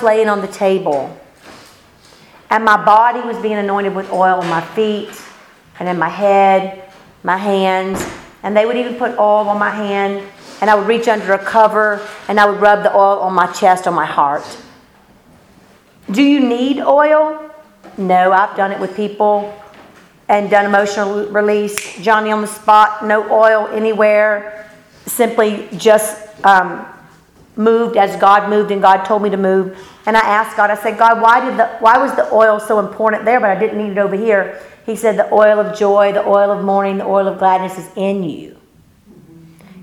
laying on the table. And my body was being anointed with oil on my feet and in my head, my hands. And they would even put oil on my hand. And I would reach under a cover and I would rub the oil on my chest, on my heart. Do you need oil? No, I've done it with people and done emotional release. Johnny on the spot, no oil anywhere. Simply just um, moved as God moved and God told me to move. And I asked God, I said, God, why did the why was the oil so important there, but I didn't need it over here? He said, the oil of joy, the oil of mourning, the oil of gladness is in you.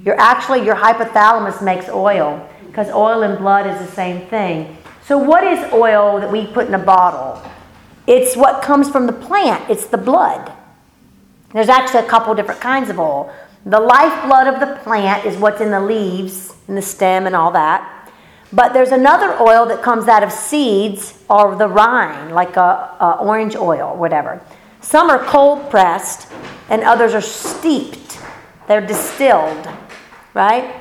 You're actually your hypothalamus makes oil because oil and blood is the same thing. So what is oil that we put in a bottle? It's what comes from the plant. It's the blood. There's actually a couple different kinds of oil. The lifeblood of the plant is what's in the leaves and the stem and all that. But there's another oil that comes out of seeds or the rind, like a, a orange oil, whatever. Some are cold pressed, and others are steeped. They're distilled, right?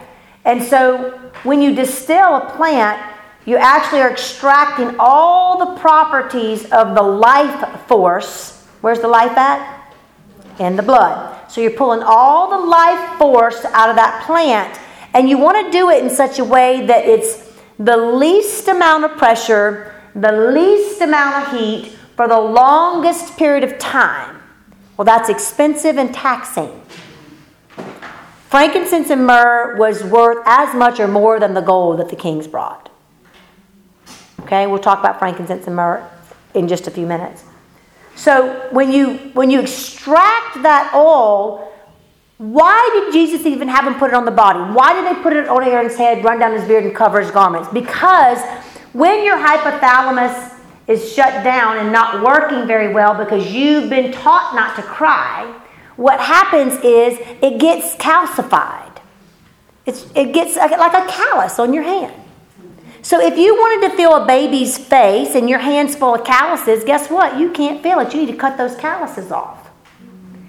And so when you distill a plant, you actually are extracting all the properties of the life force. Where's the life at? In the blood. So you're pulling all the life force out of that plant, and you want to do it in such a way that it's the least amount of pressure, the least amount of heat for the longest period of time. Well, that's expensive and taxing. Frankincense and myrrh was worth as much or more than the gold that the kings brought. Okay, we'll talk about frankincense and myrrh in just a few minutes. So when you when you extract that oil, why did Jesus even have him put it on the body? Why did they put it on Aaron's head, run down his beard, and cover his garments? Because when your hypothalamus is shut down and not working very well because you've been taught not to cry, what happens is it gets calcified. It's, it gets uh, like a callus on your hand. So if you wanted to feel a baby's face and your hand's full of calluses, guess what? You can't feel it. You need to cut those calluses off.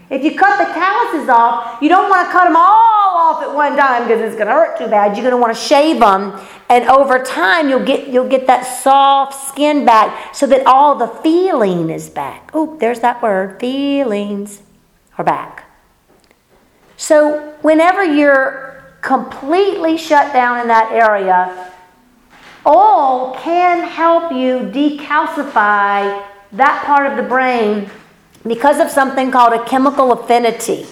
If you cut the calluses off, you don't want to cut them all off at one time because it's going to hurt too bad. You're going to want to shave them, and over time you'll get you'll get that soft skin back so that all the feeling is back. Oh, there's that word, feelings are back. So whenever you're completely shut down in that area, oil can help you decalcify that part of the brain because of something called a chemical affinity.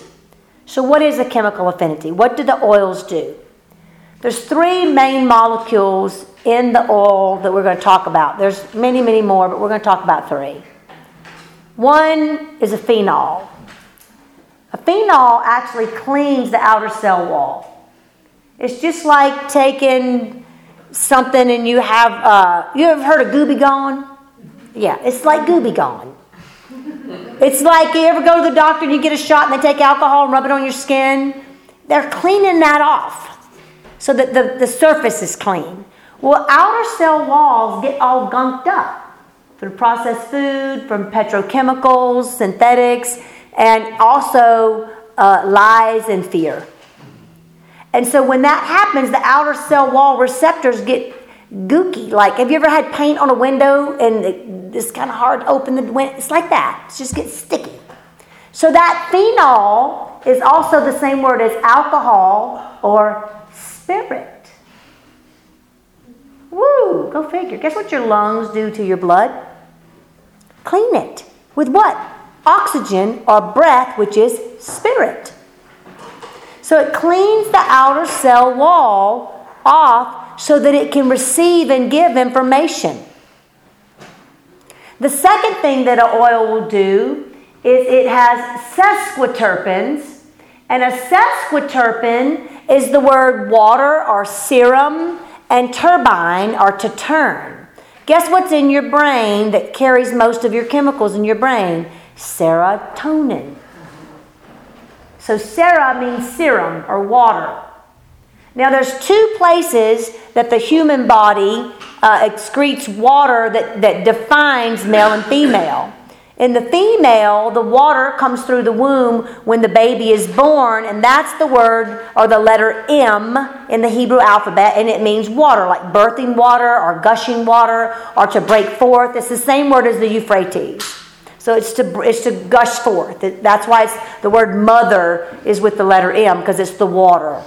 So, what is a chemical affinity? What do the oils do? There's three main molecules in the oil that we're going to talk about. There's many, many more, but we're going to talk about three. One is a phenol. A phenol actually cleans the outer cell wall. It's just like taking something and you have, uh, you ever heard of Gooby Gone? Yeah, it's like Gooby Gone. It's like you ever go to the doctor and you get a shot and they take alcohol and rub it on your skin? They're cleaning that off so that the, the surface is clean. Well, outer cell walls get all gunked up from processed food, from petrochemicals, synthetics, and also uh, lies and fear. And so when that happens, the outer cell wall receptors get gooky. Like, have you ever had paint on a window and it's kind of hard to open the window? It's like that. It just gets sticky. So that phenol is also the same word as alcohol or spirit. Woo, go figure. Guess what your lungs do to your blood? Clean it. With what? Oxygen or breath, which is spirit. So it cleans the outer cell wall off so that it can receive and give information. The second thing that an oil will do is it has sesquiterpenes. And a sesquiterpene is the word water or serum, and turbine or to turn. Guess what's in your brain that carries most of your chemicals in your brain? Serotonin. So sera means serum or water. Now there's two places that the human body uh, excretes water that, that defines male and female. In the female, the water comes through the womb when the baby is born, and that's the word or the letter M in the Hebrew alphabet, and it means water, like birthing water or gushing water or to break forth. It's the same word as the Euphrates. So it's to, it's to gush forth. That's why the word mother is with the letter M, because it's the water.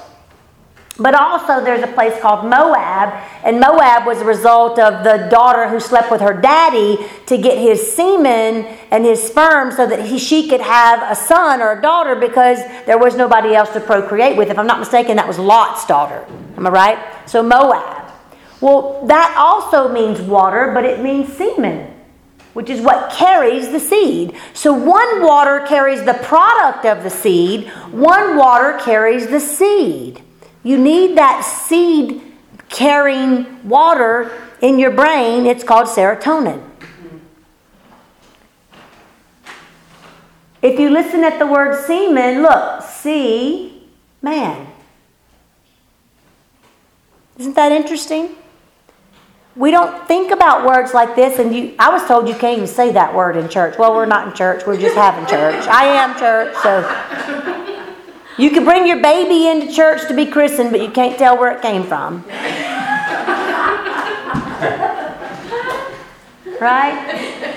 But also, there's a place called Moab, and Moab was a result of the daughter who slept with her daddy to get his semen and his sperm so that he, she could have a son or a daughter because there was nobody else to procreate with. If I'm not mistaken, that was Lot's daughter. Am I right? So, Moab. Well, that also means water, but it means semen, which is what carries the seed. So, one water carries the product of the seed, one water carries the seed. You need that seed carrying water in your brain. It's called serotonin. If you listen at the word semen, look, see, man. Isn't that interesting? We don't think about words like this, and you, I was told you can't even say that word in church. Well, we're not in church, we're just having church. I am church, so you can bring your baby into church to be christened, but you can't tell where it came from. right?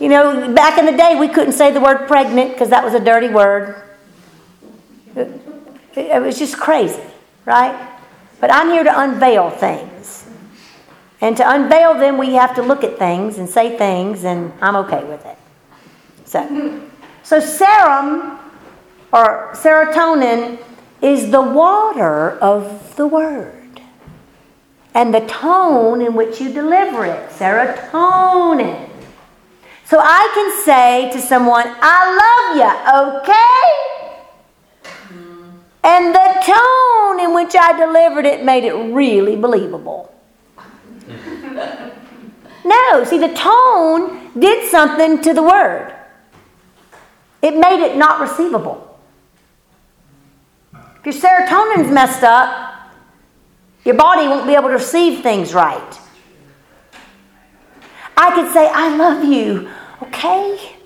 You know, back in the day, we couldn't say the word pregnant because that was a dirty word. It, it was just crazy, right? But I'm here to unveil things. And to unveil them, we have to look at things and say things, and I'm okay with it. So, so serum or serotonin is the water of the word and the tone in which you deliver it. Serotonin. So I can say to someone, I love you, okay? And the tone in which I delivered it made it really believable. no, see, the tone did something to the word, it made it not receivable. If your serotonin's messed up, your body won't be able to receive things right. I could say, I love you, okay?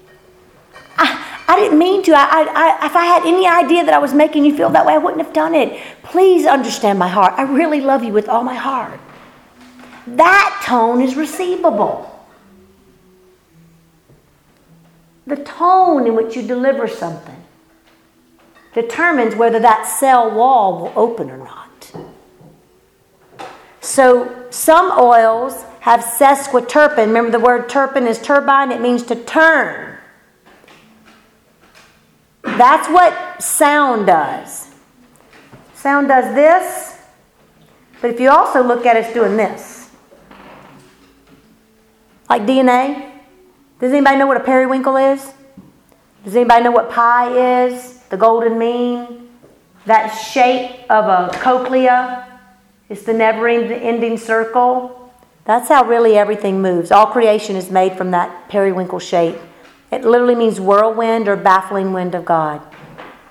I, I didn't mean to. I, I, if I had any idea that I was making you feel that way, I wouldn't have done it. Please understand my heart. I really love you with all my heart. That tone is receivable. The tone in which you deliver something determines whether that cell wall will open or not. So some oils have sesquiterpene. Remember the word terpene is turbine, it means to turn. That's what sound does. Sound does this, but if you also look at it, it's doing this. Like DNA. Does anybody know what a periwinkle is? Does anybody know what pi is? The golden mean, that shape of a cochlea It's the never ending circle. That's how really everything moves. All creation is made from that periwinkle shape. It literally means whirlwind or baffling wind of God.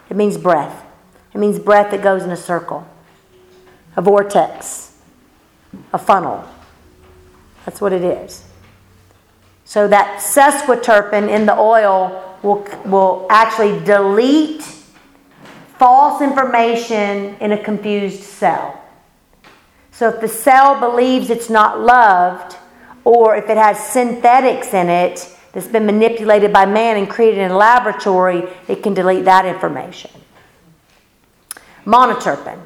It means breath. It means breath that goes in a circle, a vortex, a funnel. That's what it is. So that sesquiterpene in the oil will, will actually delete false information in a confused cell. So if the cell believes it's not loved, or if it has synthetics in it that's been manipulated by man and created in a laboratory, it can delete that information. Monoterpene.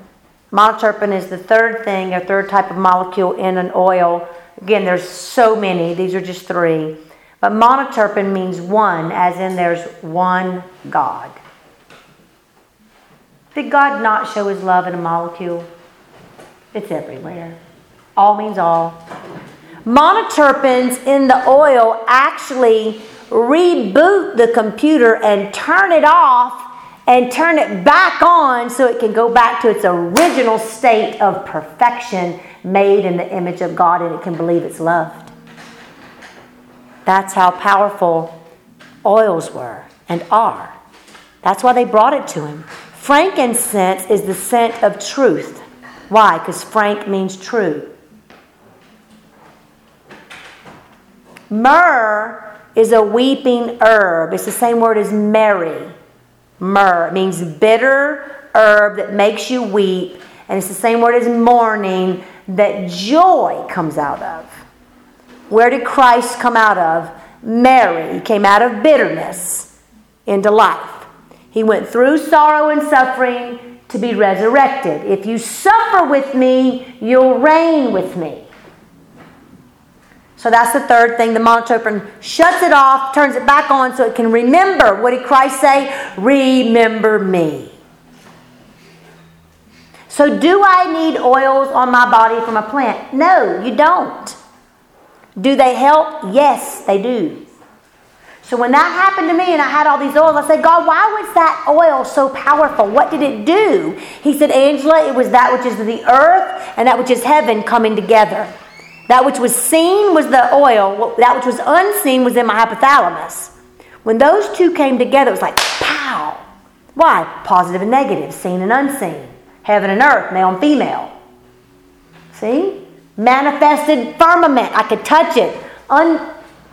Monoterpene is the third thing, a third type of molecule in an oil. Again, there's so many, these are just three. But monoterpene means one, as in there's one God. Did God not show his love in a molecule? It's everywhere. All means all. Monoterpenes in the oil actually reboot the computer and turn it off and turn it back on so it can go back to its original state of perfection made in the image of God and it can believe it's loved. That's how powerful oils were and are. That's why they brought it to him. Frankincense is the scent of truth. Why? Because frank means true. Myrrh is a weeping herb. It's the same word as merry. Myrrh. Means bitter herb that makes you weep. And it's the same word as mourning that joy comes out of. Where did Christ come out of? Mary. Came out of bitterness into life. He went through sorrow and suffering to be resurrected. If you suffer with me, you'll reign with me. So that's the third thing. The monoterpene shuts it off, turns it back on so it can remember. What did Christ say? Remember me. So, do I need oils on my body from a plant? No, you don't. Do they help? Yes, they do. So, when that happened to me and I had all these oils, I said, God, why was that oil so powerful? What did it do? He said, Angela, it was that which is the earth and that which is heaven coming together. That which was seen was the oil, that which was unseen was in my hypothalamus. When those two came together, it was like pow. Why? Positive and negative, seen and unseen, heaven and earth, male and female. See? Manifested firmament, I could touch it. Un,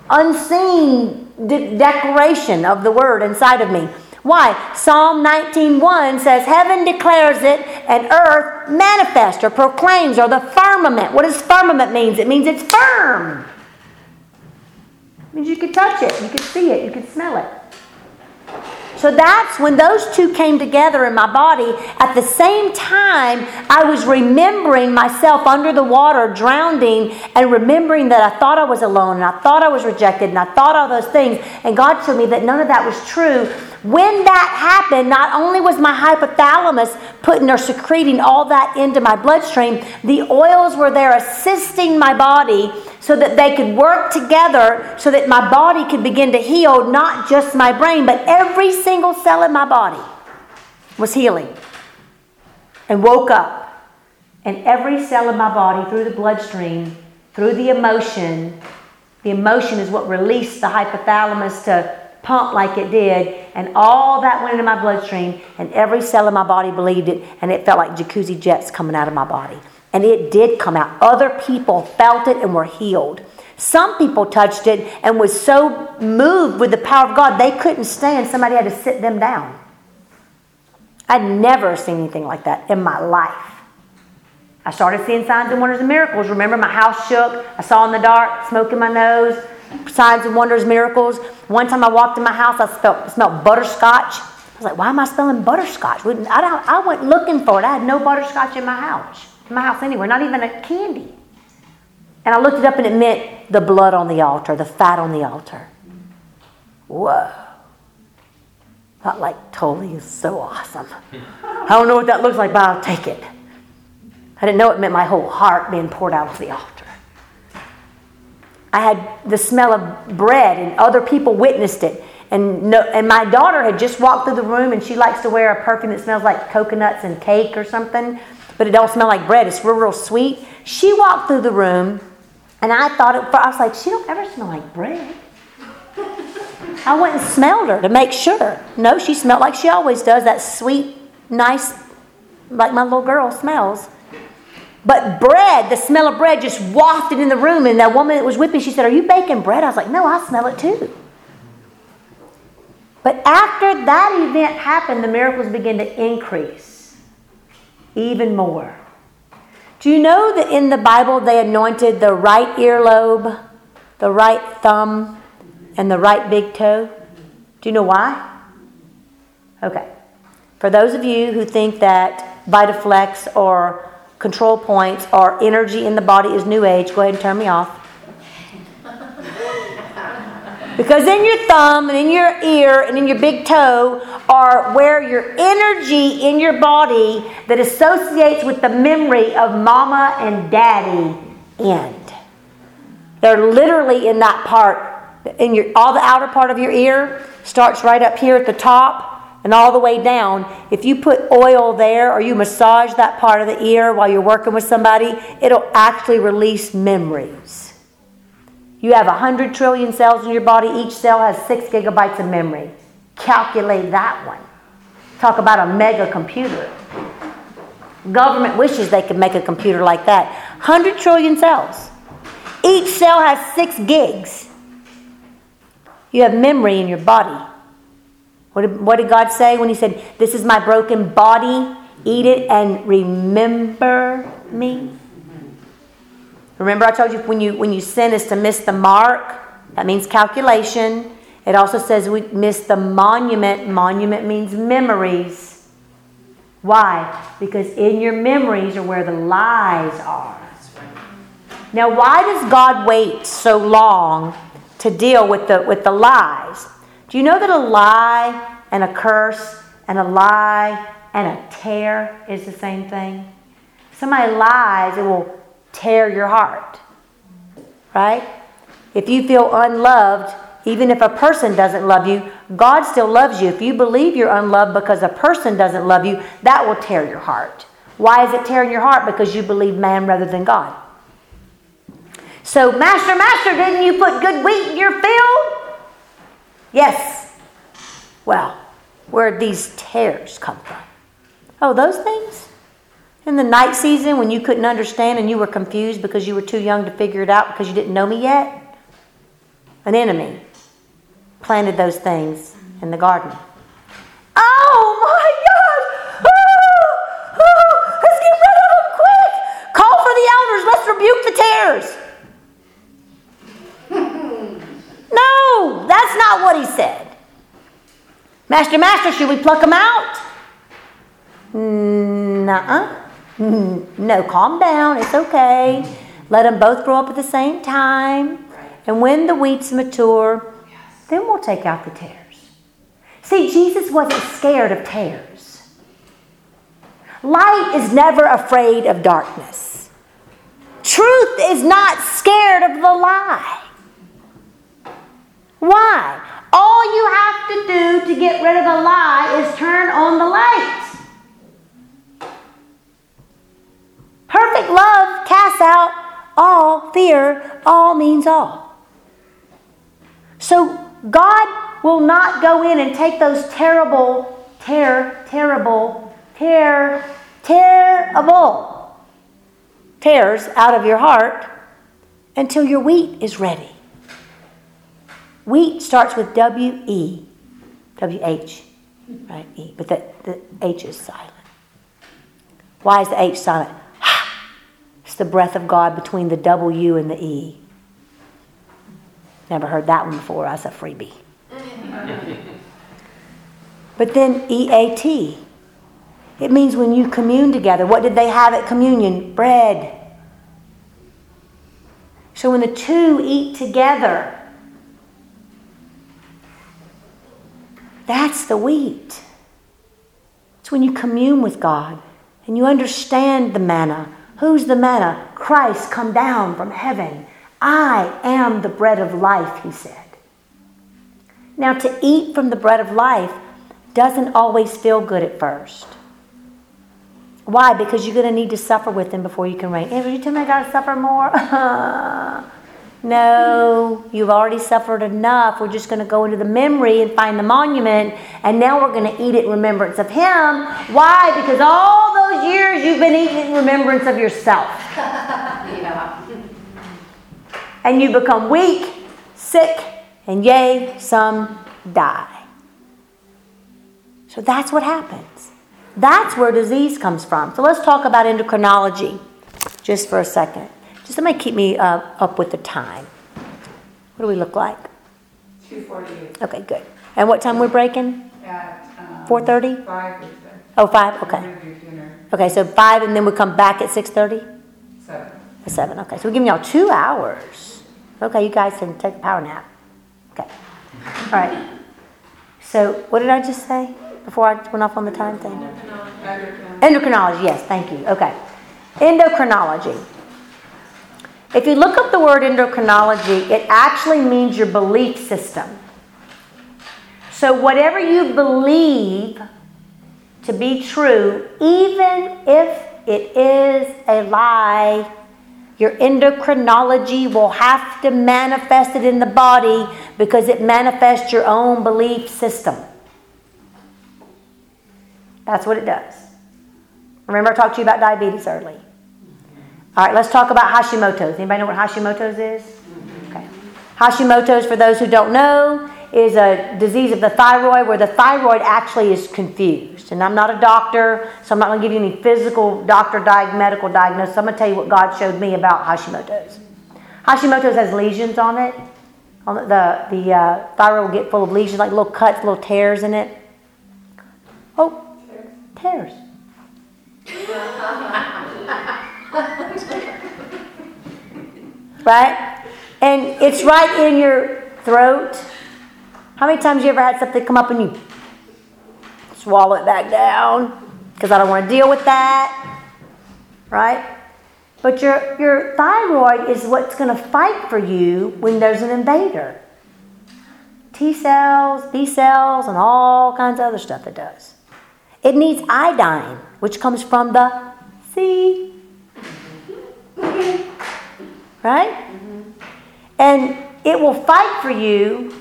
unseen de- declaration of the word inside of me. Why? Psalm 19:1 says, "Heaven declares it, and earth manifests or proclaims, or the firmament." What does firmament means? It means it's firm. It means you could touch it, you could see it, you could smell it. So that's when those two came together in my body. At the same time, I was remembering myself under the water, drowning, and remembering that I thought I was alone, and I thought I was rejected, and I thought all those things. And God showed me that none of that was true. When that happened, not only was my hypothalamus putting or secreting all that into my bloodstream, the oils were there assisting my body so that they could work together so that my body could begin to heal, not just my brain, but every single cell in my body was healing and woke up. And every cell in my body, through the bloodstream, through the emotion, the emotion is what released the hypothalamus to pump like it did, and all that went into my bloodstream, and every cell in my body believed it, and it felt like jacuzzi jets coming out of my body. And it did come out. Other people felt it and were healed. Some people touched it and was so moved with the power of God they couldn't stand. Somebody had to sit them down. I'd never seen anything like that in my life. I started seeing signs and wonders and miracles. Remember, my house shook. I saw in the dark, smoke in my nose, signs and wonders, miracles. One time I walked in my house, I smelled, smelled butterscotch. I was like, why am I smelling butterscotch? I, I went looking for it. I had no butterscotch in my house, my house anywhere, not even a candy. And I looked it up and it meant the blood on the altar, the fat on the altar. Whoa. That like totally is so awesome. I don't know what that looks like, but I'll take it. I didn't know it meant my whole heart being poured out of the altar. I had the smell of bread, and other people witnessed it. And, no, and my daughter had just walked through the room, and she likes to wear a perfume that smells like coconuts and cake or something, but it don't smell like bread. It's real, real sweet. She walked through the room, and I thought it. I was like, she don't ever smell like bread. I went and smelled her to make sure. No, she smelled like she always does. That sweet, nice, like my little girl smells. But bread, the smell of bread just wafted in the room. And that woman that was with me, she said, Are you baking bread? I was like, No, I smell it too. But after that event happened, the miracles began to increase even more. Do you know that in the Bible they anointed the right earlobe, the right thumb, and the right big toe? Do you know why? Okay. For those of you who think that Vitaflex or control points or energy in the body is new age, go ahead and turn me off. Because in your thumb and in your ear and in your big toe are where your energy in your body that associates with the memory of mama and daddy end. They're literally in that part. In your all the outer part of your ear starts right up here at the top and all the way down, if you put oil there or you massage that part of the ear while you're working with somebody, it'll actually release memories. You have 100 trillion cells in your body, each cell has 6 gigabytes of memory. Calculate that one. Talk about a mega computer. Government wishes they could make a computer like that. 100 trillion cells. Each cell has 6 gigs. You have memory in your body. What did, what did God say when He said, This is my broken body? Eat it and remember me. Remember, I told you when you when you sin is to miss the mark. That means calculation. It also says we miss the monument. Monument means memories. Why? Because in your memories are where the lies are. Now, why does God wait so long to deal with the with the lies? Do you know that a lie and a curse and a lie and a tear is the same thing? Somebody lies, it will tear your heart. Right? If you feel unloved, even if a person doesn't love you, God still loves you. If you believe you're unloved because a person doesn't love you, that will tear your heart. Why is it tearing your heart? Because you believe man rather than God. So, Master, Master, didn't you put good wheat in your field? Yes. Well, where these tears come from? Oh, those things? In the night season when you couldn't understand and you were confused because you were too young to figure it out because you didn't know me yet? An enemy planted those things in the garden. Oh my God! Oh, oh, let's get rid of them quick! Call for the elders. Let's rebuke the tares. no, that's not what he said. Master, Master, should we pluck them out? Nuh-uh. Hmm, no, calm down. It's okay. Let them both grow up at the same time. And when the weeds mature, then we'll take out the tares. See, Jesus wasn't scared of tares. Light is never afraid of darkness. Truth is not scared of the lie. Why? All you have to do to get rid of the lie is turn on the light. Perfect love casts out all fear. All means all. So God will not go in and take those terrible, tear, terrible, tear, terrible tears out of your heart until your wheat is ready. Wheat starts with W E, W H, right? E, but the, the H is silent. Why is the H silent? The breath of God between the W and the E. Never heard that one before. That's a freebie. but then EAT. It means when you commune together. What did they have at communion? Bread. So when the two eat together, that's the wheat. It's when you commune with God and you understand the manna. Who's the manna? Christ come down from heaven. I am the bread of life, he said. Now, to eat from the bread of life doesn't always feel good at first. Why? Because you're going to need to suffer with him before you can reign. Andrew, you tell me I got to suffer more? no, you've already suffered enough. We're just going to go into the memory and find the monument, and now we're going to eat it in remembrance of him. Why? Because all those years you've been eating in remembrance of yourself. yeah. And you become weak, sick, and yea, some die. So that's what happens. That's where disease comes from. So let's talk about endocrinology just for a second. Just somebody keep me uh, up with the time. What do we look like? 248. Okay, good. And what time we're breaking? At um, 4:30? 5 is Oh, 5? Okay. we're gonna do dinner. Okay, so 5 and then we come back at 6.30? 7. At 7, okay. So we're giving y'all two hours. Okay, you guys can take a power nap. Okay. All right. So what did I just say before I went off on the time thing? Endocrine. Endocrinology, yes, thank you. Okay. Endocrinology. If you look up the word endocrinology, it actually means your belief system. So, whatever you believe to be true, even if it is a lie, your endocrinology will have to manifest it in the body because it manifests your own belief system. That's what it does. Remember, I talked to you about diabetes early. All right, let's talk about Hashimoto's. Anybody know what Hashimoto's is? Okay. Hashimoto's, for those who don't know, is a disease of the thyroid where the thyroid actually is confused. And I'm not a doctor, so I'm not going to give you any physical doctor medical diagnosis. I'm going to tell you what God showed me about Hashimoto's. Hashimoto's has lesions on it. On the the, the uh, thyroid will get full of lesions, like little cuts, little tears in it. Oh, tears. right? And it's right in your throat. How many times you ever had something come up and you swallow it back down? Because I don't want to deal with that. Right? But your, your thyroid is what's going to fight for you when there's an invader. T cells, B cells, and all kinds of other stuff it does. It needs iodine, which comes from the sea. Right? And it will fight for you,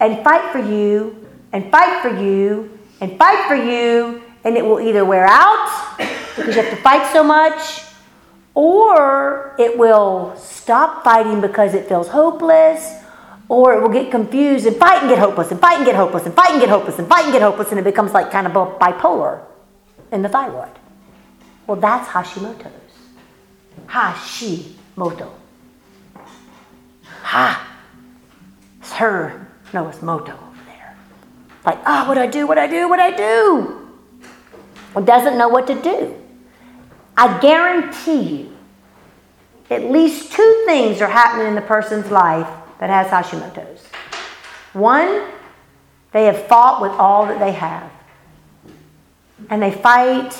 and fight for you, and fight for you, and fight for you, and it will either wear out because you have to fight so much, or it will stop fighting because it feels hopeless, or it will get confused and fight and get hopeless, and fight and get hopeless, and fight and get hopeless, and fight and get hopeless, and it becomes like kind of bipolar in the thyroid. Well, that's Hashimoto's. Hashimoto. Ha! It's her. No, it's Moto over there. Like, ah, oh, what I do, what I do, what I do. Well, doesn't know what to do. I guarantee you, at least two things are happening in the person's life that has Hashimoto's. One, they have fought with all that they have. And they fight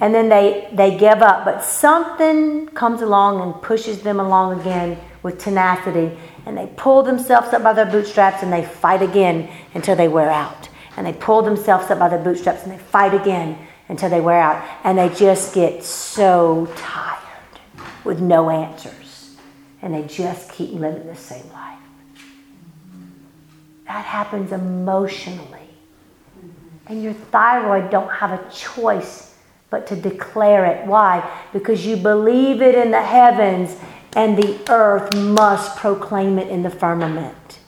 and then they, they give up. But something comes along and pushes them along again with tenacity. And they pull themselves up by their bootstraps and they fight again until they wear out. And they pull themselves up by their bootstraps and they fight again until they wear out. And they just get so tired with no answers. And they just keep living the same life. That happens emotionally. And your thyroid don't have a choice but to declare it. Why? Because you believe it in the heavens and the earth must proclaim it in the firmament.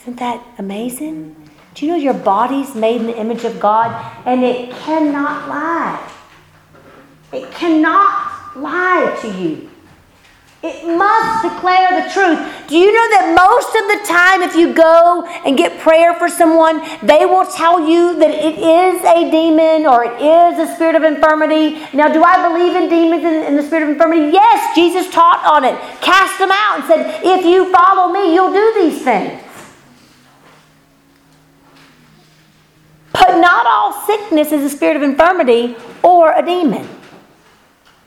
Isn't that amazing? Do you know your body's made in the image of God and it cannot lie? It cannot lie to you. It must declare the truth. Do you know that most of the time, if you go and get prayer for someone, they will tell you that it is a demon or it is a spirit of infirmity? Now, do I believe in demons and the spirit of infirmity? Yes, Jesus taught on it, cast them out, and said, If you follow me, you'll do these things. But not all sickness is a spirit of infirmity or a demon.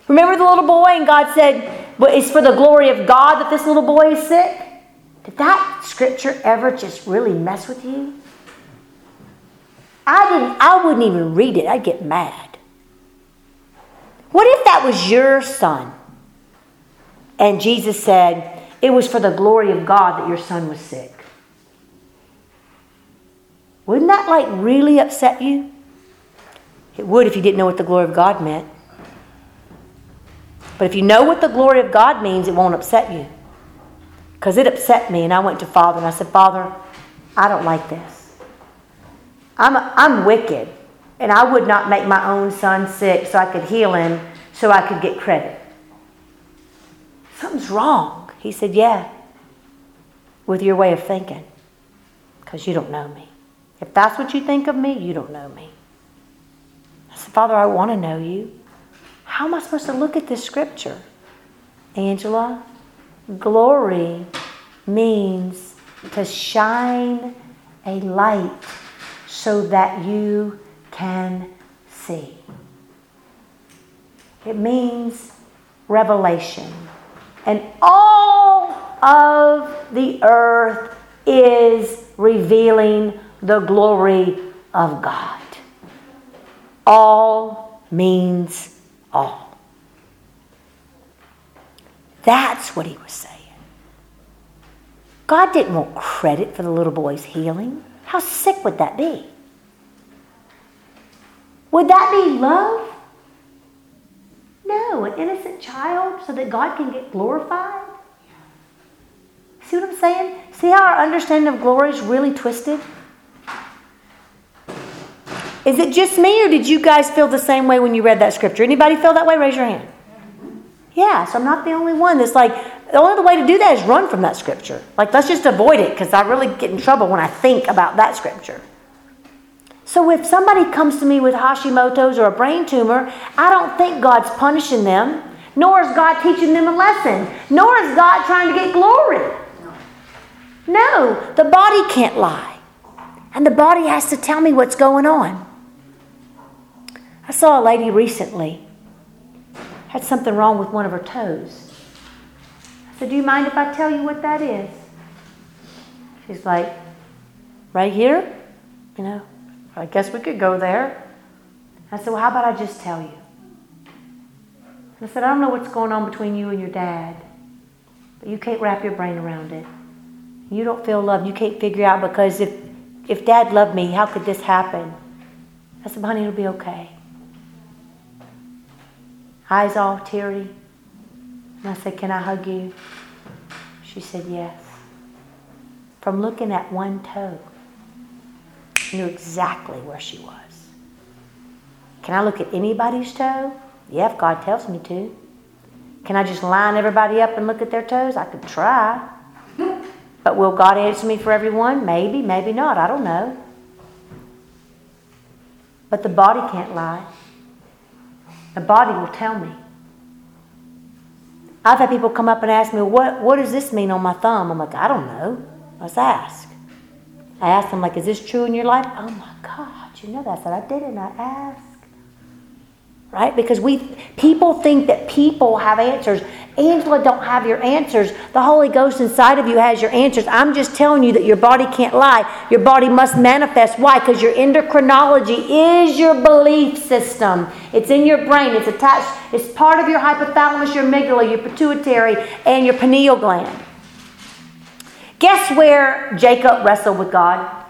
Remember the little boy, and God said, but it's for the glory of God that this little boy is sick? Did that scripture ever just really mess with you? I didn't I wouldn't even read it. I'd get mad. What if that was your son? And Jesus said, It was for the glory of God that your son was sick. Wouldn't that like really upset you? It would if you didn't know what the glory of God meant. But if you know what the glory of God means, it won't upset you. Because it upset me, and I went to Father and I said, Father, I don't like this. I'm, I'm wicked, and I would not make my own son sick so I could heal him so I could get credit. Something's wrong. He said, Yeah, with your way of thinking, because you don't know me. If that's what you think of me, you don't know me. I said, Father, I want to know you. How am I supposed to look at this scripture? Angela, glory means to shine a light so that you can see. It means revelation. And all of the earth is revealing the glory of God. All means all. That's what he was saying. God didn't want credit for the little boy's healing. How sick would that be? Would that be love? No, an innocent child so that God can get glorified? See what I'm saying? See how our understanding of glory is really twisted? Is it just me or did you guys feel the same way when you read that scripture? Anybody feel that way? Raise your hand. Yeah, so I'm not the only one that's like, the only other way to do that is run from that scripture. Like, let's just avoid it because I really get in trouble when I think about that scripture. So if somebody comes to me with Hashimoto's or a brain tumor, I don't think God's punishing them, nor is God teaching them a lesson, nor is God trying to get glory. No, the body can't lie. And the body has to tell me what's going on. I saw a lady recently had something wrong with one of her toes. I said, Do you mind if I tell you what that is? She's like, Right here? You know, I guess we could go there. I said, Well, how about I just tell you? I said, I don't know what's going on between you and your dad, but you can't wrap your brain around it. You don't feel loved. You can't figure out because if, if dad loved me, how could this happen? I said, honey, it'll be okay. Eyes all teary. And I said, Can I hug you? She said, Yes. From looking at one toe, knew exactly where she was. Can I look at anybody's toe? Yeah, if God tells me to. Can I just line everybody up and look at their toes? I could try. But will God answer me for everyone? Maybe, maybe not. I don't know. But the body can't lie. The body will tell me. I've had people come up and ask me, what, what does this mean on my thumb? I'm like, I don't know. Let's ask. I asked them, like, is this true in your life? Oh my God, you know that. I said, I didn't. I asked. Right? Because we people think that people have answers. Angela don't have your answers. The Holy Ghost inside of you has your answers. I'm just telling you that your body can't lie. Your body must manifest. Why? Because your endocrinology is your belief system. It's in your brain. It's attached. It's part of your hypothalamus, your amygdala, your pituitary, and your pineal gland. Guess where Jacob wrestled with God?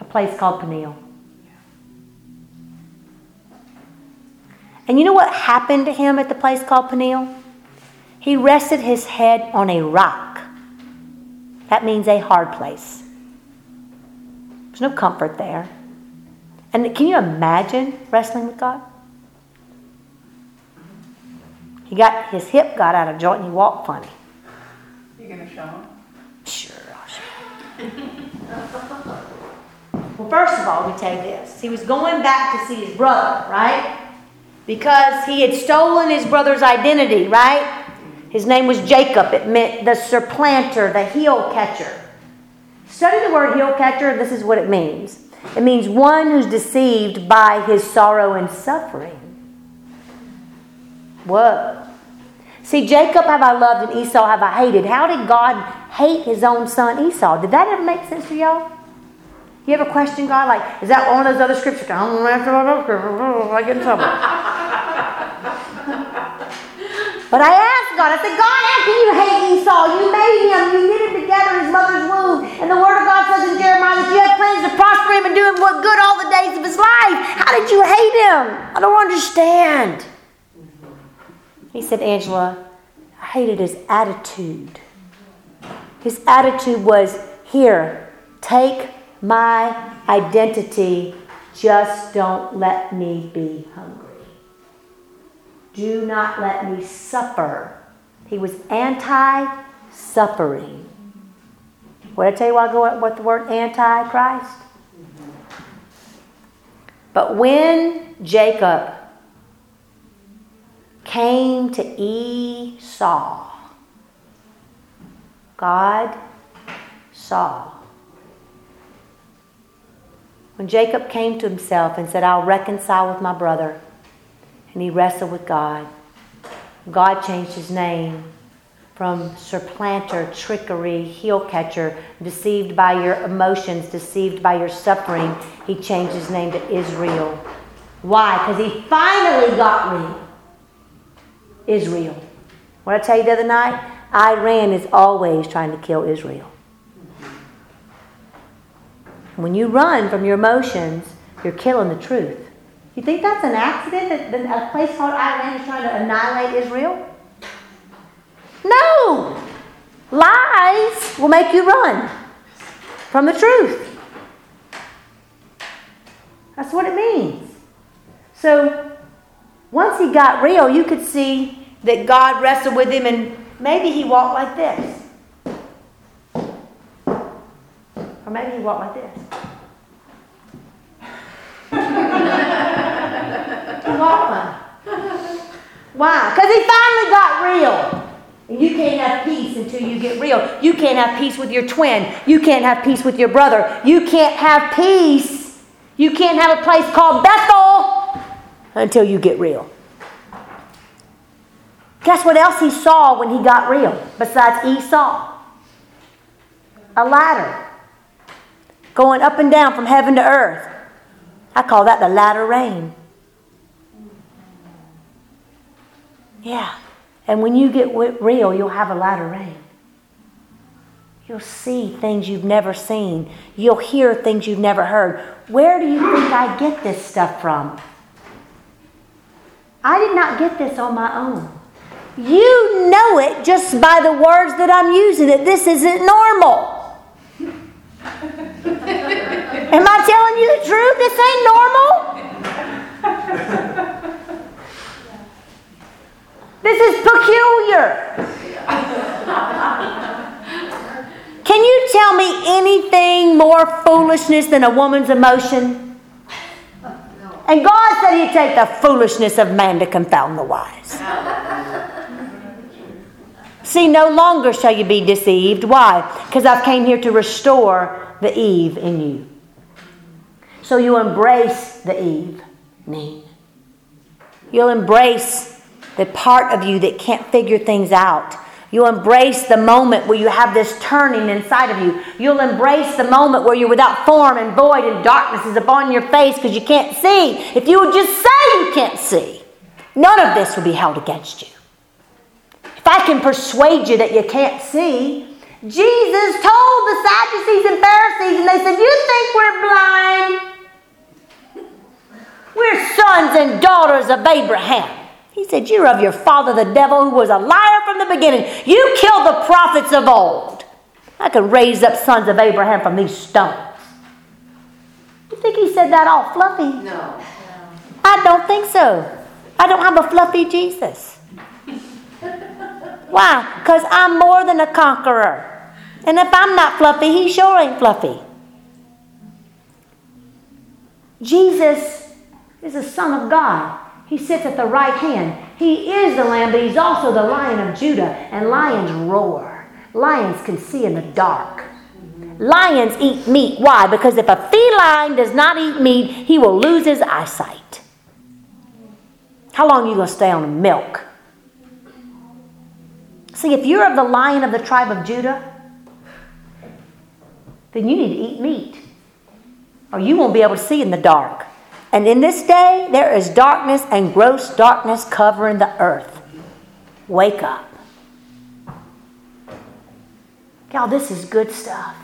A place called Peniel. And you know what happened to him at the place called Peniel? He rested his head on a rock. That means a hard place. There's no comfort there. And can you imagine wrestling with God? He got his hip got out of joint and he walked funny. You gonna show him? Sure, I'll show you. well, first of all, me tell you this. He was going back to see his brother, right? Because he had stolen his brother's identity, right? His name was Jacob. It meant the supplanter, the heel catcher. Study the word heel catcher. This is what it means it means one who's deceived by his sorrow and suffering. Whoa. See, Jacob have I loved and Esau have I hated. How did God hate his own son Esau? Did that ever make sense to y'all? You ever question God like, is that one of those other scriptures? I don't know I get in trouble. But I asked God, I said, God, how can you hate Esau? You made him, you knit him together in his mother's womb. And the word of God says in Jeremiah that you have plans to prosper him and do him what good all the days of his life. How did you hate him? I don't understand. He said, Angela, I hated his attitude. His attitude was, here, take my identity, just don't let me be hungry. Do not let me suffer. He was anti suffering. What did I tell you while ago what the word anti Christ? But when Jacob came to Esau, God saw. When Jacob came to himself and said, I'll reconcile with my brother, and he wrestled with God, God changed his name from supplanter, trickery, heel catcher, deceived by your emotions, deceived by your suffering. He changed his name to Israel. Why? Because he finally got me. Israel. What I tell you the other night? Iran is always trying to kill Israel. When you run from your emotions, you're killing the truth. You think that's an accident that a place called Iran is trying to annihilate Israel? No! lies will make you run from the truth. That's what it means. So once he got real, you could see that God wrestled with him and maybe he walked like this. Or maybe he walked like this. Why? Because he finally got real. And you can't have peace until you get real. You can't have peace with your twin. You can't have peace with your brother. You can't have peace. You can't have a place called Bethel until you get real. Guess what else he saw when he got real besides Esau? A ladder going up and down from heaven to earth. I call that the latter rain. Yeah. And when you get real, you'll have a latter rain. You'll see things you've never seen. You'll hear things you've never heard. Where do you think I get this stuff from? I did not get this on my own. You know it just by the words that I'm using that this isn't normal. Am I telling you the truth? This ain't normal. This is peculiar. Can you tell me anything more foolishness than a woman's emotion? And God said He'd take the foolishness of man to confound the wise. See, no longer shall you be deceived. Why? Because I've came here to restore the Eve in you. So you embrace the Eve, me. You'll embrace the part of you that can't figure things out. You'll embrace the moment where you have this turning inside of you. You'll embrace the moment where you're without form and void and darkness is upon your face because you can't see. If you would just say you can't see, none of this will be held against you. If I can persuade you that you can't see, Jesus told the Sadducees and Pharisees, and they said, You think we're blind? We're sons and daughters of Abraham. He said, You're of your father, the devil, who was a liar from the beginning. You killed the prophets of old. I could raise up sons of Abraham from these stones. You think he said that all fluffy? No. I don't think so. I don't have a fluffy Jesus. Why? Because I'm more than a conqueror. And if I'm not fluffy, he sure ain't fluffy. Jesus is the Son of God. He sits at the right hand. He is the Lamb, but He's also the Lion of Judah. And lions roar. Lions can see in the dark. Lions eat meat. Why? Because if a feline does not eat meat, he will lose his eyesight. How long are you going to stay on milk? See, if you're of the lion of the tribe of Judah, then you need to eat meat, or you won't be able to see in the dark. And in this day, there is darkness and gross darkness covering the earth. Wake up. Y'all, this is good stuff.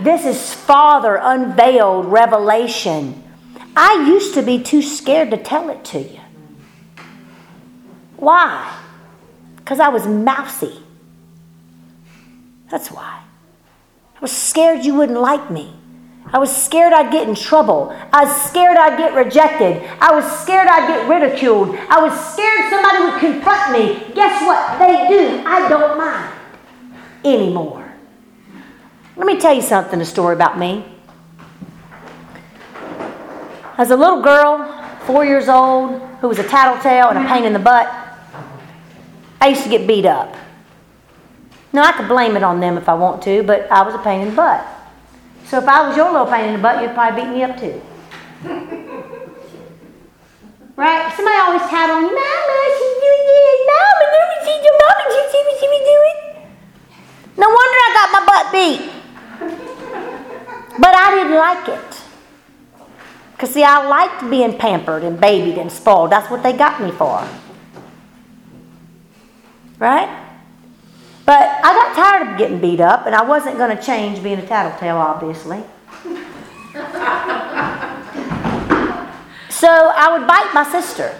This is Father unveiled revelation. I used to be too scared to tell it to you. Why? Because I was mousy. That's why. I was scared you wouldn't like me. I was scared I'd get in trouble. I was scared I'd get rejected. I was scared I'd get ridiculed. I was scared somebody would confront me. Guess what? They do. I don't mind anymore. Let me tell you something, a story about me. As a little girl, four years old, who was a tattletale and a pain in the butt, I used to get beat up. Now, I could blame it on them if I want to, but I was a pain in the butt. So if I was your little pain in the butt, you'd probably beat me up too. right? Somebody always tattle on you, Mama, she's doing this. Mama, do what. Mama, see what she was doing? No wonder I got my butt beat. But I didn't like it. Because, see, I liked being pampered and babied and spoiled. That's what they got me for. Right? But I got tired of getting beat up, and I wasn't going to change being a tattletale, obviously. so I would bite my sister.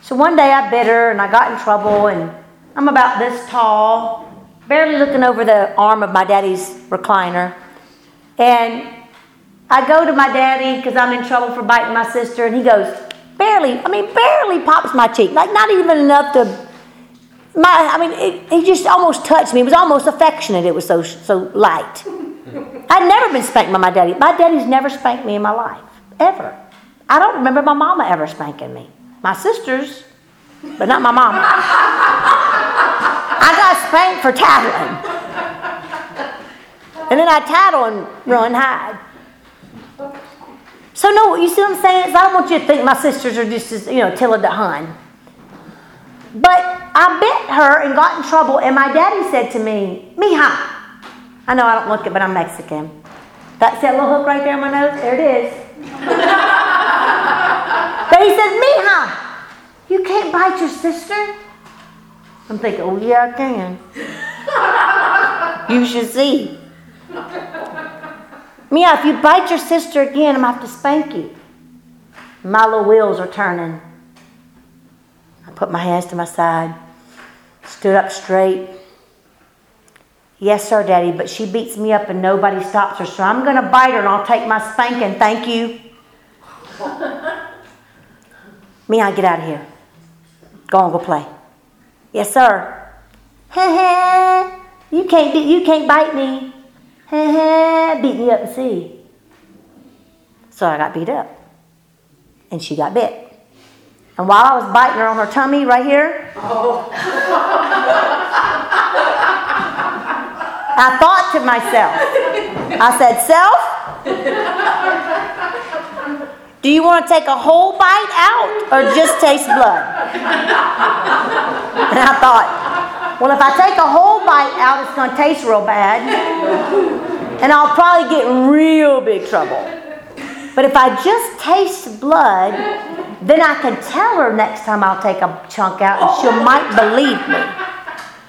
So one day I bit her, and I got in trouble, and I'm about this tall, barely looking over the arm of my daddy's recliner. And I go to my daddy because I'm in trouble for biting my sister, and he goes, barely, I mean, barely pops my cheek, like not even enough to. My, I mean, it, he just almost touched me. It was almost affectionate. It was so so light. I'd never been spanked by my daddy. My daddy's never spanked me in my life, ever. I don't remember my mama ever spanking me. My sisters, but not my mama. I got spanked for tattling. And then I tattle and run hide. So no, you see what I'm saying? So I don't want you to think my sisters are just as, you know, Tilla the Hun. But I bit her and got in trouble, and my daddy said to me, Mija. I know I don't look it, but I'm Mexican. That's that little hook right there on my nose? There it is. but he says, Mija, you can't bite your sister. I'm thinking, oh yeah, I can. you should see. Mia, if you bite your sister again, I'm gonna have to spank you. My little wheels are turning. I put my hands to my side, stood up straight. Yes, sir, Daddy, but she beats me up and nobody stops her, so I'm gonna bite her and I'll take my spanking. Thank you. me, I get out of here. Go on, go play. Yes, sir. you can't you can't bite me. beat me up and see. So I got beat up. And she got bit. And while I was biting her on her tummy right here, oh. I thought to myself, I said, Self, do you want to take a whole bite out or just taste blood? And I thought, well, if I take a whole bite out, it's going to taste real bad. And I'll probably get in real big trouble. But if I just taste blood, then I can tell her next time I'll take a chunk out and she might believe me.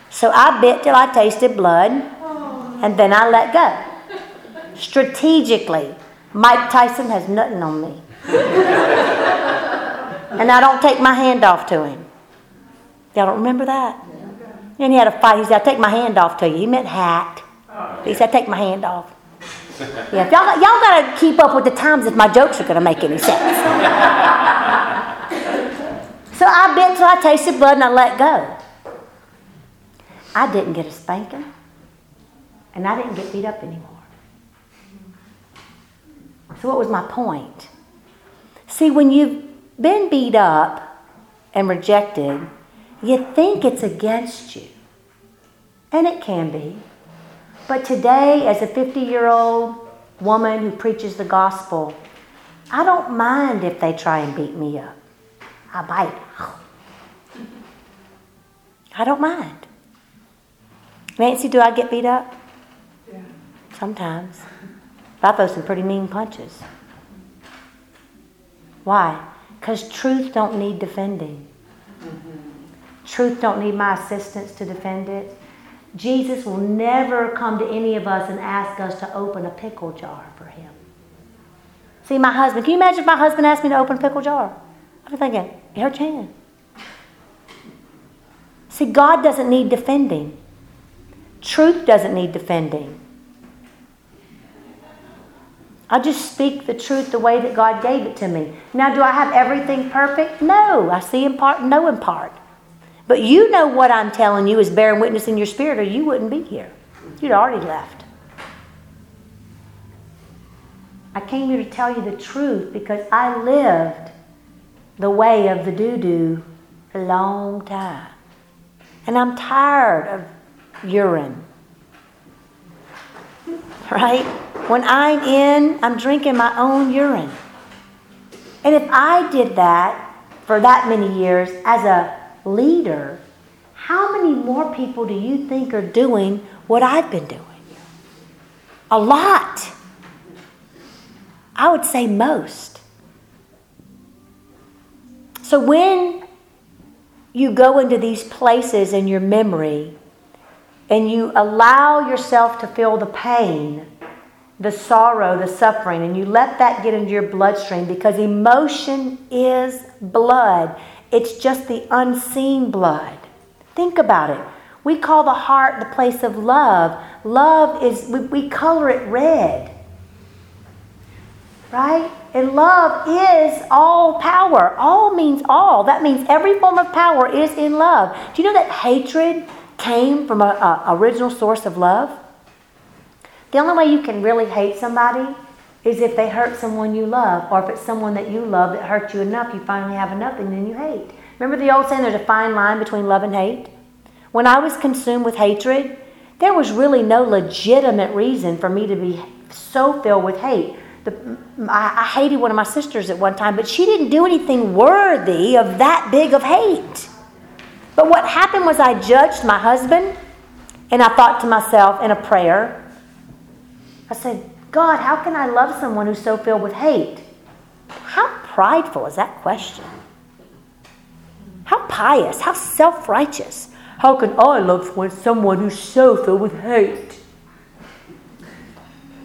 So I bit till I tasted blood and then I let go. Strategically, Mike Tyson has nothing on me and I don't take my hand off to him. Y'all don't remember that? And he had a fight. He said, I take my hand off to you. He meant hat. He said, take my hand off. Yeah, y'all, y'all got to keep up with the times if my jokes are to make any sense. So I bit till I tasted blood and I let go. I didn't get a spanking, and I didn't get beat up anymore. So, what was my point? See, when you've been beat up and rejected, you think it's against you. And it can be. But today, as a 50 year old woman who preaches the gospel, I don't mind if they try and beat me up. I bite. I don't mind. Nancy, do I get beat up? Yeah. Sometimes. I throw some pretty mean punches. Why? Because truth don't need defending. Mm-hmm. Truth don't need my assistance to defend it. Jesus will never come to any of us and ask us to open a pickle jar for him. See, my husband, can you imagine if my husband asked me to open a pickle jar? I'm thinking, your chance. See, God doesn't need defending. Truth doesn't need defending. I just speak the truth the way that God gave it to me. Now, do I have everything perfect? No. I see in part, know in part. But you know what I'm telling you is bearing witness in your spirit, or you wouldn't be here. You'd already left. I came here to tell you the truth because I lived the way of the doo doo a long time. And I'm tired of urine. Right? When I'm in, I'm drinking my own urine. And if I did that for that many years as a leader, how many more people do you think are doing what I've been doing? A lot. I would say most. So when you go into these places in your memory and you allow yourself to feel the pain the sorrow, the suffering, and you let that get into your bloodstream because emotion is blood. It's just the unseen blood. Think about it. We call the heart the place of love. Love is, we, we color it red. Right? And love is all power. All means all. That means every form of power is in love. Do you know that hatred came from an original source of love? The only way you can really hate somebody is if they hurt someone you love, or if it's someone that you love that hurt you enough, you finally have enough and then you hate. Remember the old saying, there's a fine line between love and hate? When I was consumed with hatred, there was really no legitimate reason for me to be so filled with hate. The, I, I hated one of my sisters at one time, but she didn't do anything worthy of that big of hate. But what happened was I judged my husband, and I thought to myself in a prayer, I said, God, how can I love someone who's so filled with hate? How prideful is that question? How pious, how self righteous. How can I love someone who's so filled with hate?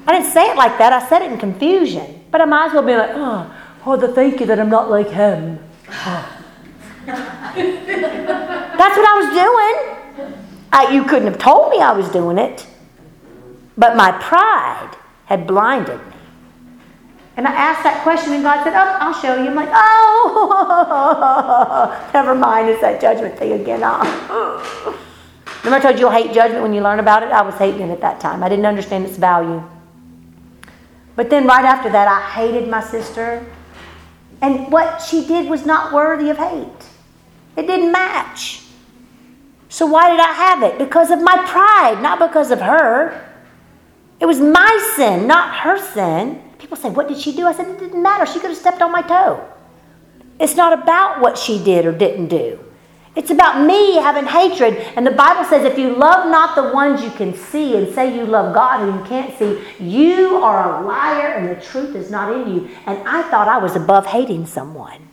I didn't say it like that. I said it in confusion. But I might as well be like, oh, the thank you that I'm not like him. Oh. That's what I was doing. I, you couldn't have told me I was doing it. But my pride had blinded me. And I asked that question, and God said, Oh, I'll show you. I'm like, Oh, never mind. It's that judgment thing again. Oh. Remember, I told you you'll hate judgment when you learn about it? I was hating it at that time. I didn't understand its value. But then, right after that, I hated my sister. And what she did was not worthy of hate, it didn't match. So, why did I have it? Because of my pride, not because of her. It was my sin, not her sin. People say, What did she do? I said, It didn't matter. She could have stepped on my toe. It's not about what she did or didn't do. It's about me having hatred. And the Bible says if you love not the ones you can see and say you love God who you can't see, you are a liar and the truth is not in you. And I thought I was above hating someone.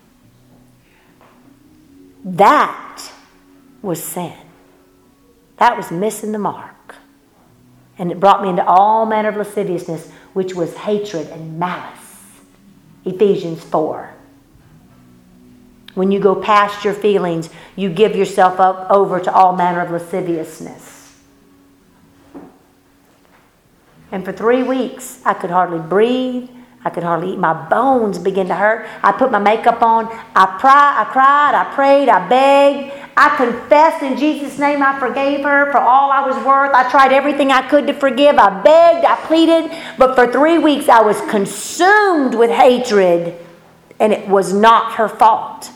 That was sin. That was missing the mark. And it brought me into all manner of lasciviousness, which was hatred and malice. Ephesians 4. When you go past your feelings, you give yourself up over to all manner of lasciviousness. And for three weeks, I could hardly breathe. I could hardly eat. My bones began to hurt. I put my makeup on. I, pry, I cried. I prayed. I begged. I confessed in Jesus' name I forgave her for all I was worth. I tried everything I could to forgive. I begged. I pleaded. But for three weeks, I was consumed with hatred, and it was not her fault.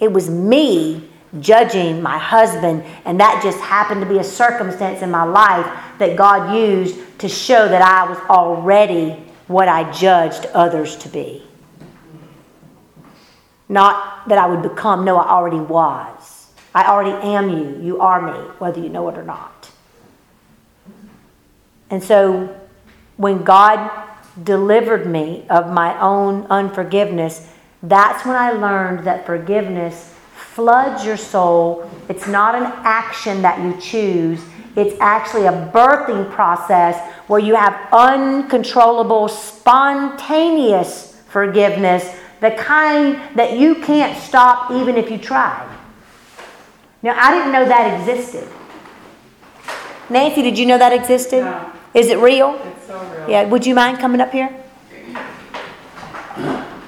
It was me judging my husband, and that just happened to be a circumstance in my life that God used to show that I was already what I judged others to be. Not that I would become, no, I already was. I already am you. You are me, whether you know it or not. And so when God delivered me of my own unforgiveness, that's when I learned that forgiveness floods your soul. It's not an action that you choose, it's actually a birthing process where you have uncontrollable, spontaneous forgiveness, the kind that you can't stop even if you tried. Now, I didn't know that existed. Nancy, did you know that existed? No. Is it real? It's so real. Yeah, would you mind coming up here?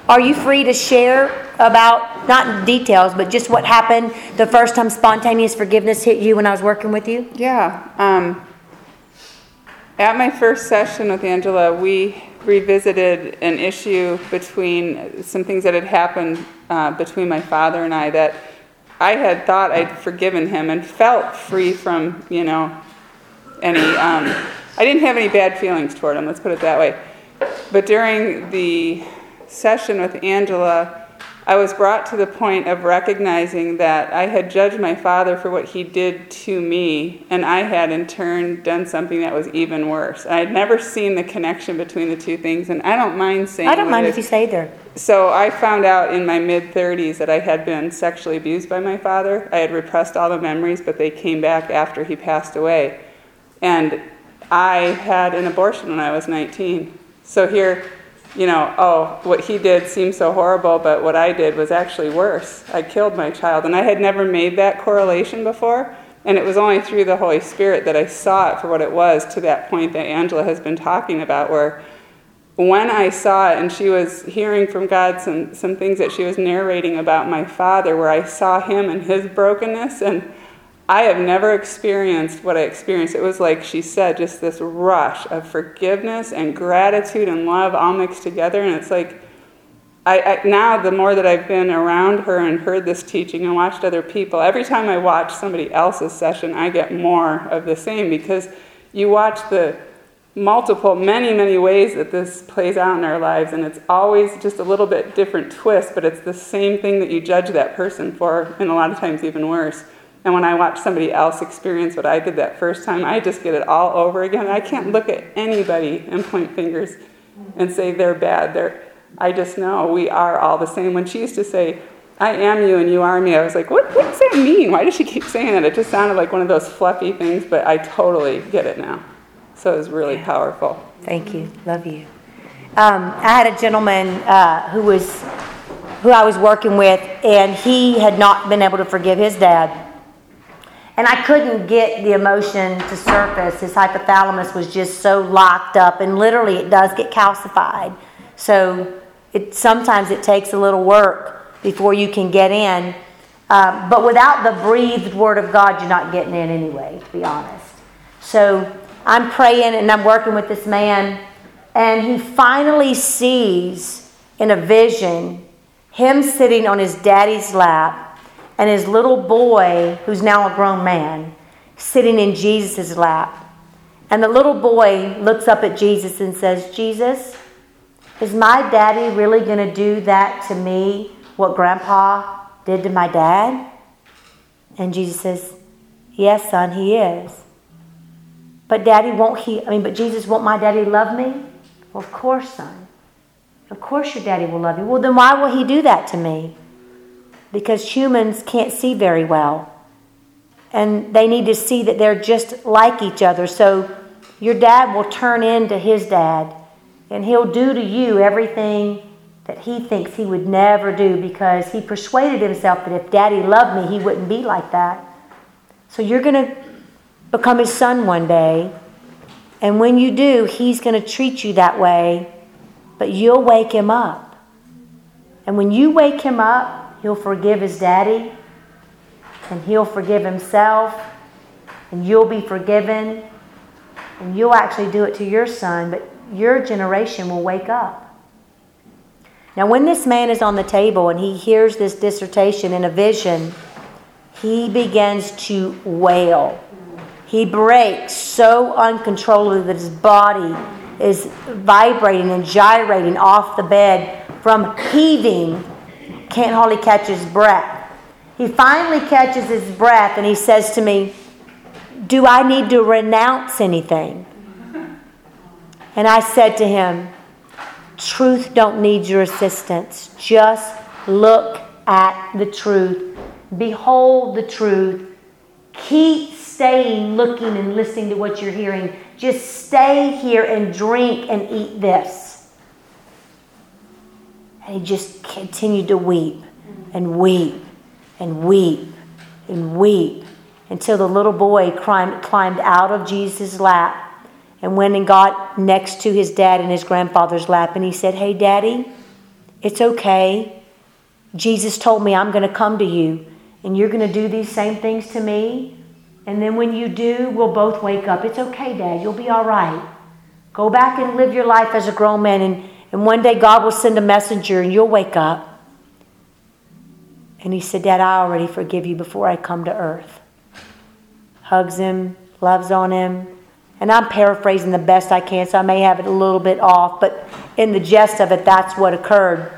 Are you free to share about, not details, but just what happened the first time spontaneous forgiveness hit you when I was working with you? Yeah. Um, at my first session with Angela, we revisited an issue between some things that had happened uh, between my father and I that I had thought I'd forgiven him and felt free from, you know, any. Um, I didn't have any bad feelings toward him, let's put it that way. But during the session with Angela, I was brought to the point of recognizing that I had judged my father for what he did to me, and I had in turn done something that was even worse. I had never seen the connection between the two things, and I don't mind saying. I don't mind it. if you say there. So I found out in my mid 30s that I had been sexually abused by my father. I had repressed all the memories, but they came back after he passed away. And I had an abortion when I was 19. So here you know, oh, what he did seemed so horrible, but what I did was actually worse. I killed my child. And I had never made that correlation before. And it was only through the Holy Spirit that I saw it for what it was to that point that Angela has been talking about, where when I saw it and she was hearing from God some, some things that she was narrating about my father, where I saw him and his brokenness, and I have never experienced what I experienced. It was like she said, just this rush of forgiveness and gratitude and love all mixed together. And it's like, I, I, now the more that I've been around her and heard this teaching and watched other people, every time I watch somebody else's session, I get more of the same because you watch the multiple, many, many ways that this plays out in our lives, and it's always just a little bit different twist, but it's the same thing that you judge that person for, and a lot of times even worse. And when I watch somebody else experience what I did that first time, I just get it all over again. I can't look at anybody and point fingers and say they're bad. They're, I just know we are all the same. When she used to say, I am you and you are me, I was like, what, what does that mean? Why does she keep saying that? It just sounded like one of those fluffy things, but I totally get it now. So it was really powerful. Thank you. Love you. Um, I had a gentleman uh, who was who I was working with, and he had not been able to forgive his dad. And I couldn't get the emotion to surface. His hypothalamus was just so locked up, and literally, it does get calcified. So it sometimes it takes a little work before you can get in. Uh, but without the breathed word of God, you're not getting in anyway. To be honest. So I'm praying and I'm working with this man, and he finally sees in a vision him sitting on his daddy's lap and his little boy, who's now a grown man, sitting in Jesus' lap. And the little boy looks up at Jesus and says, Jesus, is my daddy really going to do that to me, what grandpa did to my dad? And Jesus says, Yes, son, he is. But daddy, won't he, I mean, but Jesus, won't my daddy love me? Well, of course, son. Of course your daddy will love you. Well, then why will he do that to me? Because humans can't see very well. And they need to see that they're just like each other. So your dad will turn into his dad, and he'll do to you everything that he thinks he would never do because he persuaded himself that if daddy loved me, he wouldn't be like that. So you're going to become his son one day. And when you do, he's going to treat you that way, but you'll wake him up. And when you wake him up, He'll forgive his daddy, and he'll forgive himself, and you'll be forgiven, and you'll actually do it to your son, but your generation will wake up. Now, when this man is on the table and he hears this dissertation in a vision, he begins to wail. He breaks so uncontrollably that his body is vibrating and gyrating off the bed from heaving can't hardly catch his breath. He finally catches his breath and he says to me, Do I need to renounce anything? And I said to him, Truth don't need your assistance. Just look at the truth. Behold the truth. Keep staying, looking, and listening to what you're hearing. Just stay here and drink and eat this. And he just continued to weep and weep and weep and weep until the little boy climbed, climbed out of Jesus' lap and went and got next to his dad in his grandfather's lap. And he said, Hey, daddy, it's okay. Jesus told me I'm going to come to you and you're going to do these same things to me. And then when you do, we'll both wake up. It's okay, Dad. You'll be all right. Go back and live your life as a grown man and and one day God will send a messenger and you'll wake up. And he said, Dad, I already forgive you before I come to earth. Hugs him, loves on him. And I'm paraphrasing the best I can, so I may have it a little bit off, but in the gist of it, that's what occurred.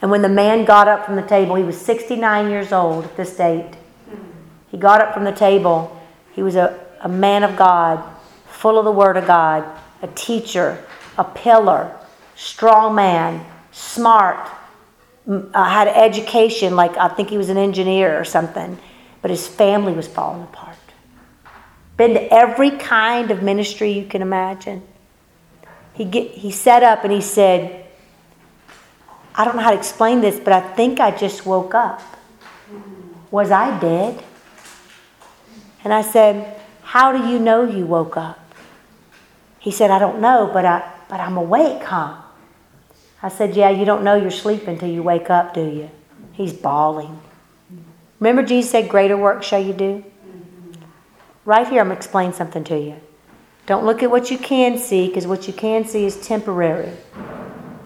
And when the man got up from the table, he was 69 years old at this date. He got up from the table. He was a, a man of God, full of the Word of God, a teacher, a pillar, strong man, smart, uh, had education, like I think he was an engineer or something, but his family was falling apart. Been to every kind of ministry you can imagine. he get he sat up and he said, I don't know how to explain this, but I think I just woke up. Was I dead? And I said, How do you know you woke up? He said, I don't know, but I but I'm awake, huh? I said, Yeah, you don't know you're sleeping until you wake up, do you? He's bawling. Remember Jesus said, Greater work shall you do? Right here, I'm explaining something to you. Don't look at what you can see, because what you can see is temporary.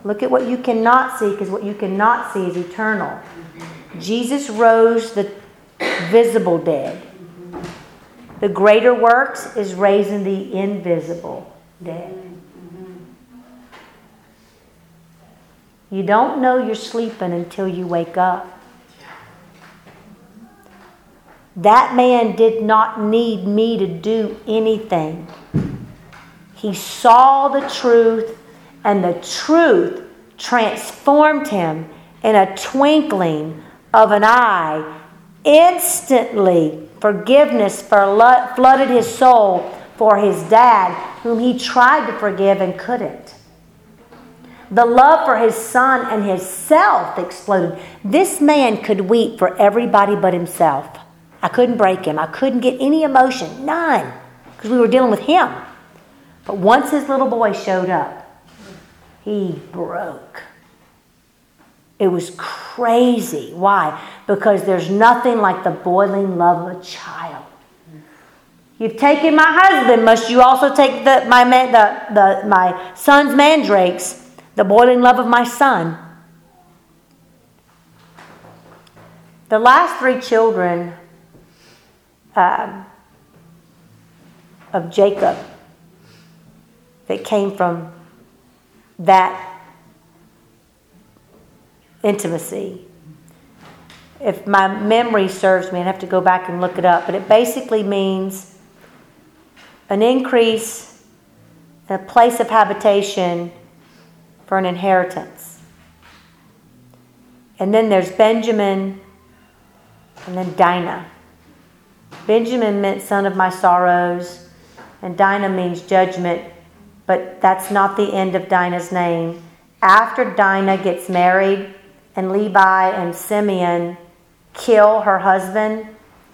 Look at what you cannot see, because what you cannot see is eternal. Jesus rose the visible dead. The greater works is raising the invisible dead. You don't know you're sleeping until you wake up. That man did not need me to do anything. He saw the truth, and the truth transformed him in a twinkling of an eye. Instantly, forgiveness flooded his soul for his dad, whom he tried to forgive and couldn't. The love for his son and his self exploded. This man could weep for everybody but himself. I couldn't break him. I couldn't get any emotion, none, because we were dealing with him. But once his little boy showed up, he broke. It was crazy. Why? Because there's nothing like the boiling love of a child. You've taken my husband, must you also take the, my, man, the, the, my son's mandrakes, the boiling love of my son? The last three children um, of Jacob that came from that intimacy. If my memory serves me, I'd have to go back and look it up, but it basically means an increase in a place of habitation for an inheritance. And then there's Benjamin and then Dinah. Benjamin meant son of my sorrows, and Dinah means judgment but that's not the end of Dinah's name. After Dinah gets married and Levi and Simeon kill her husband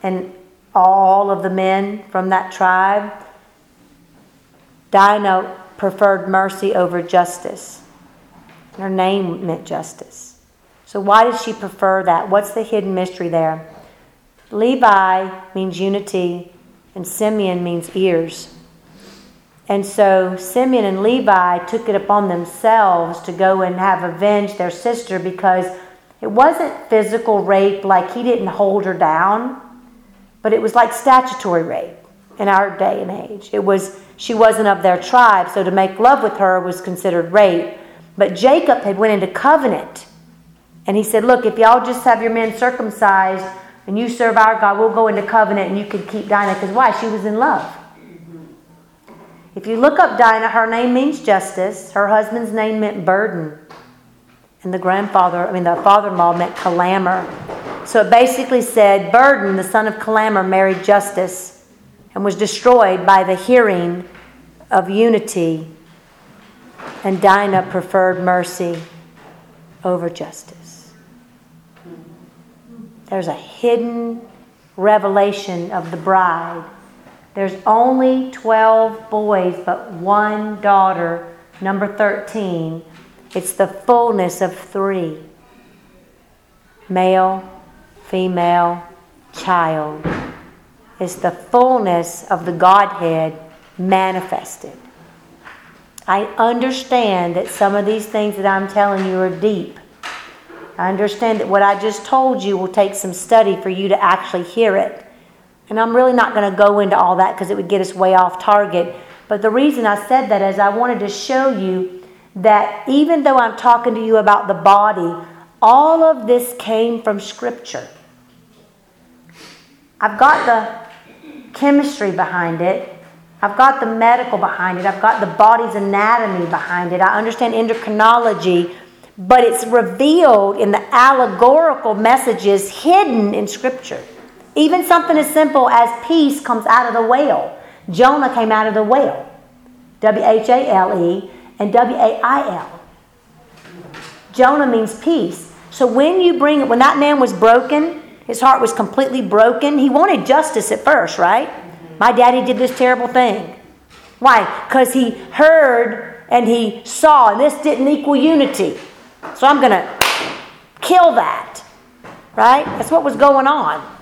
and all of the men from that tribe, Dinah preferred mercy over justice. Her name meant justice. So, why did she prefer that? What's the hidden mystery there? Levi means unity, and Simeon means ears. And so Simeon and Levi took it upon themselves to go and have avenged their sister because it wasn't physical rape, like he didn't hold her down, but it was like statutory rape in our day and age. It was she wasn't of their tribe, so to make love with her was considered rape. But Jacob had went into covenant. And he said, Look, if y'all just have your men circumcised and you serve our God, we'll go into covenant and you can keep Dinah. Because why? She was in love. If you look up Dinah, her name means justice. Her husband's name meant burden. And the grandfather, I mean, the father in law meant calamer. So it basically said Burden, the son of Calamer, married Justice and was destroyed by the hearing of unity. And Dinah preferred mercy over justice. There's a hidden revelation of the bride there's only 12 boys, but one daughter, number 13. It's the fullness of three male, female, child. It's the fullness of the Godhead manifested. I understand that some of these things that I'm telling you are deep. I understand that what I just told you will take some study for you to actually hear it. And I'm really not going to go into all that because it would get us way off target. But the reason I said that is I wanted to show you that even though I'm talking to you about the body, all of this came from Scripture. I've got the chemistry behind it. I've got the medical behind it. I've got the body's anatomy behind it. I understand endocrinology, but it's revealed in the allegorical messages hidden in Scripture. Even something as simple as peace comes out of the whale. Jonah came out of the whale, W H A L E, and W A I L. Jonah means peace. So when you bring, when that man was broken, his heart was completely broken. He wanted justice at first, right? My daddy did this terrible thing. Why? Because he heard and he saw, and this didn't equal unity. So I'm going to kill that. Right? That's what was going on.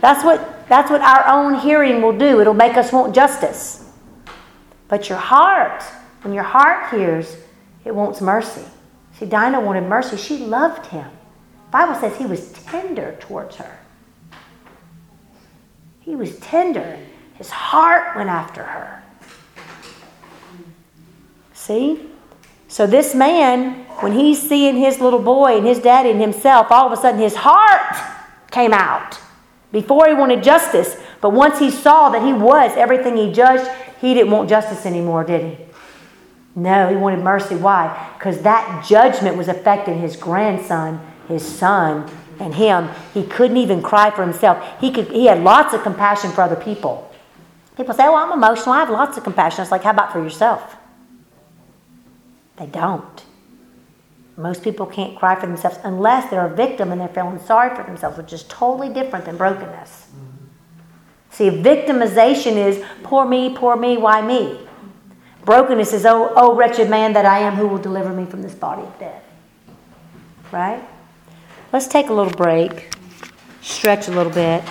That's what, that's what our own hearing will do. It'll make us want justice. But your heart, when your heart hears, it wants mercy. See, Dinah wanted mercy. She loved him. The Bible says he was tender towards her. He was tender. His heart went after her. See? So this man, when he's seeing his little boy and his daddy and himself, all of a sudden his heart came out. Before he wanted justice, but once he saw that he was everything he judged, he didn't want justice anymore, did he? No, he wanted mercy. Why? Because that judgment was affecting his grandson, his son, and him. He couldn't even cry for himself. He could he had lots of compassion for other people. People say, Well, I'm emotional, I have lots of compassion. It's like, how about for yourself? They don't. Most people can't cry for themselves unless they're a victim and they're feeling sorry for themselves, which is totally different than brokenness. Mm-hmm. See, victimization is poor me, poor me, why me? Brokenness is, oh, oh, wretched man that I am, who will deliver me from this body of death? Right? Let's take a little break, stretch a little bit.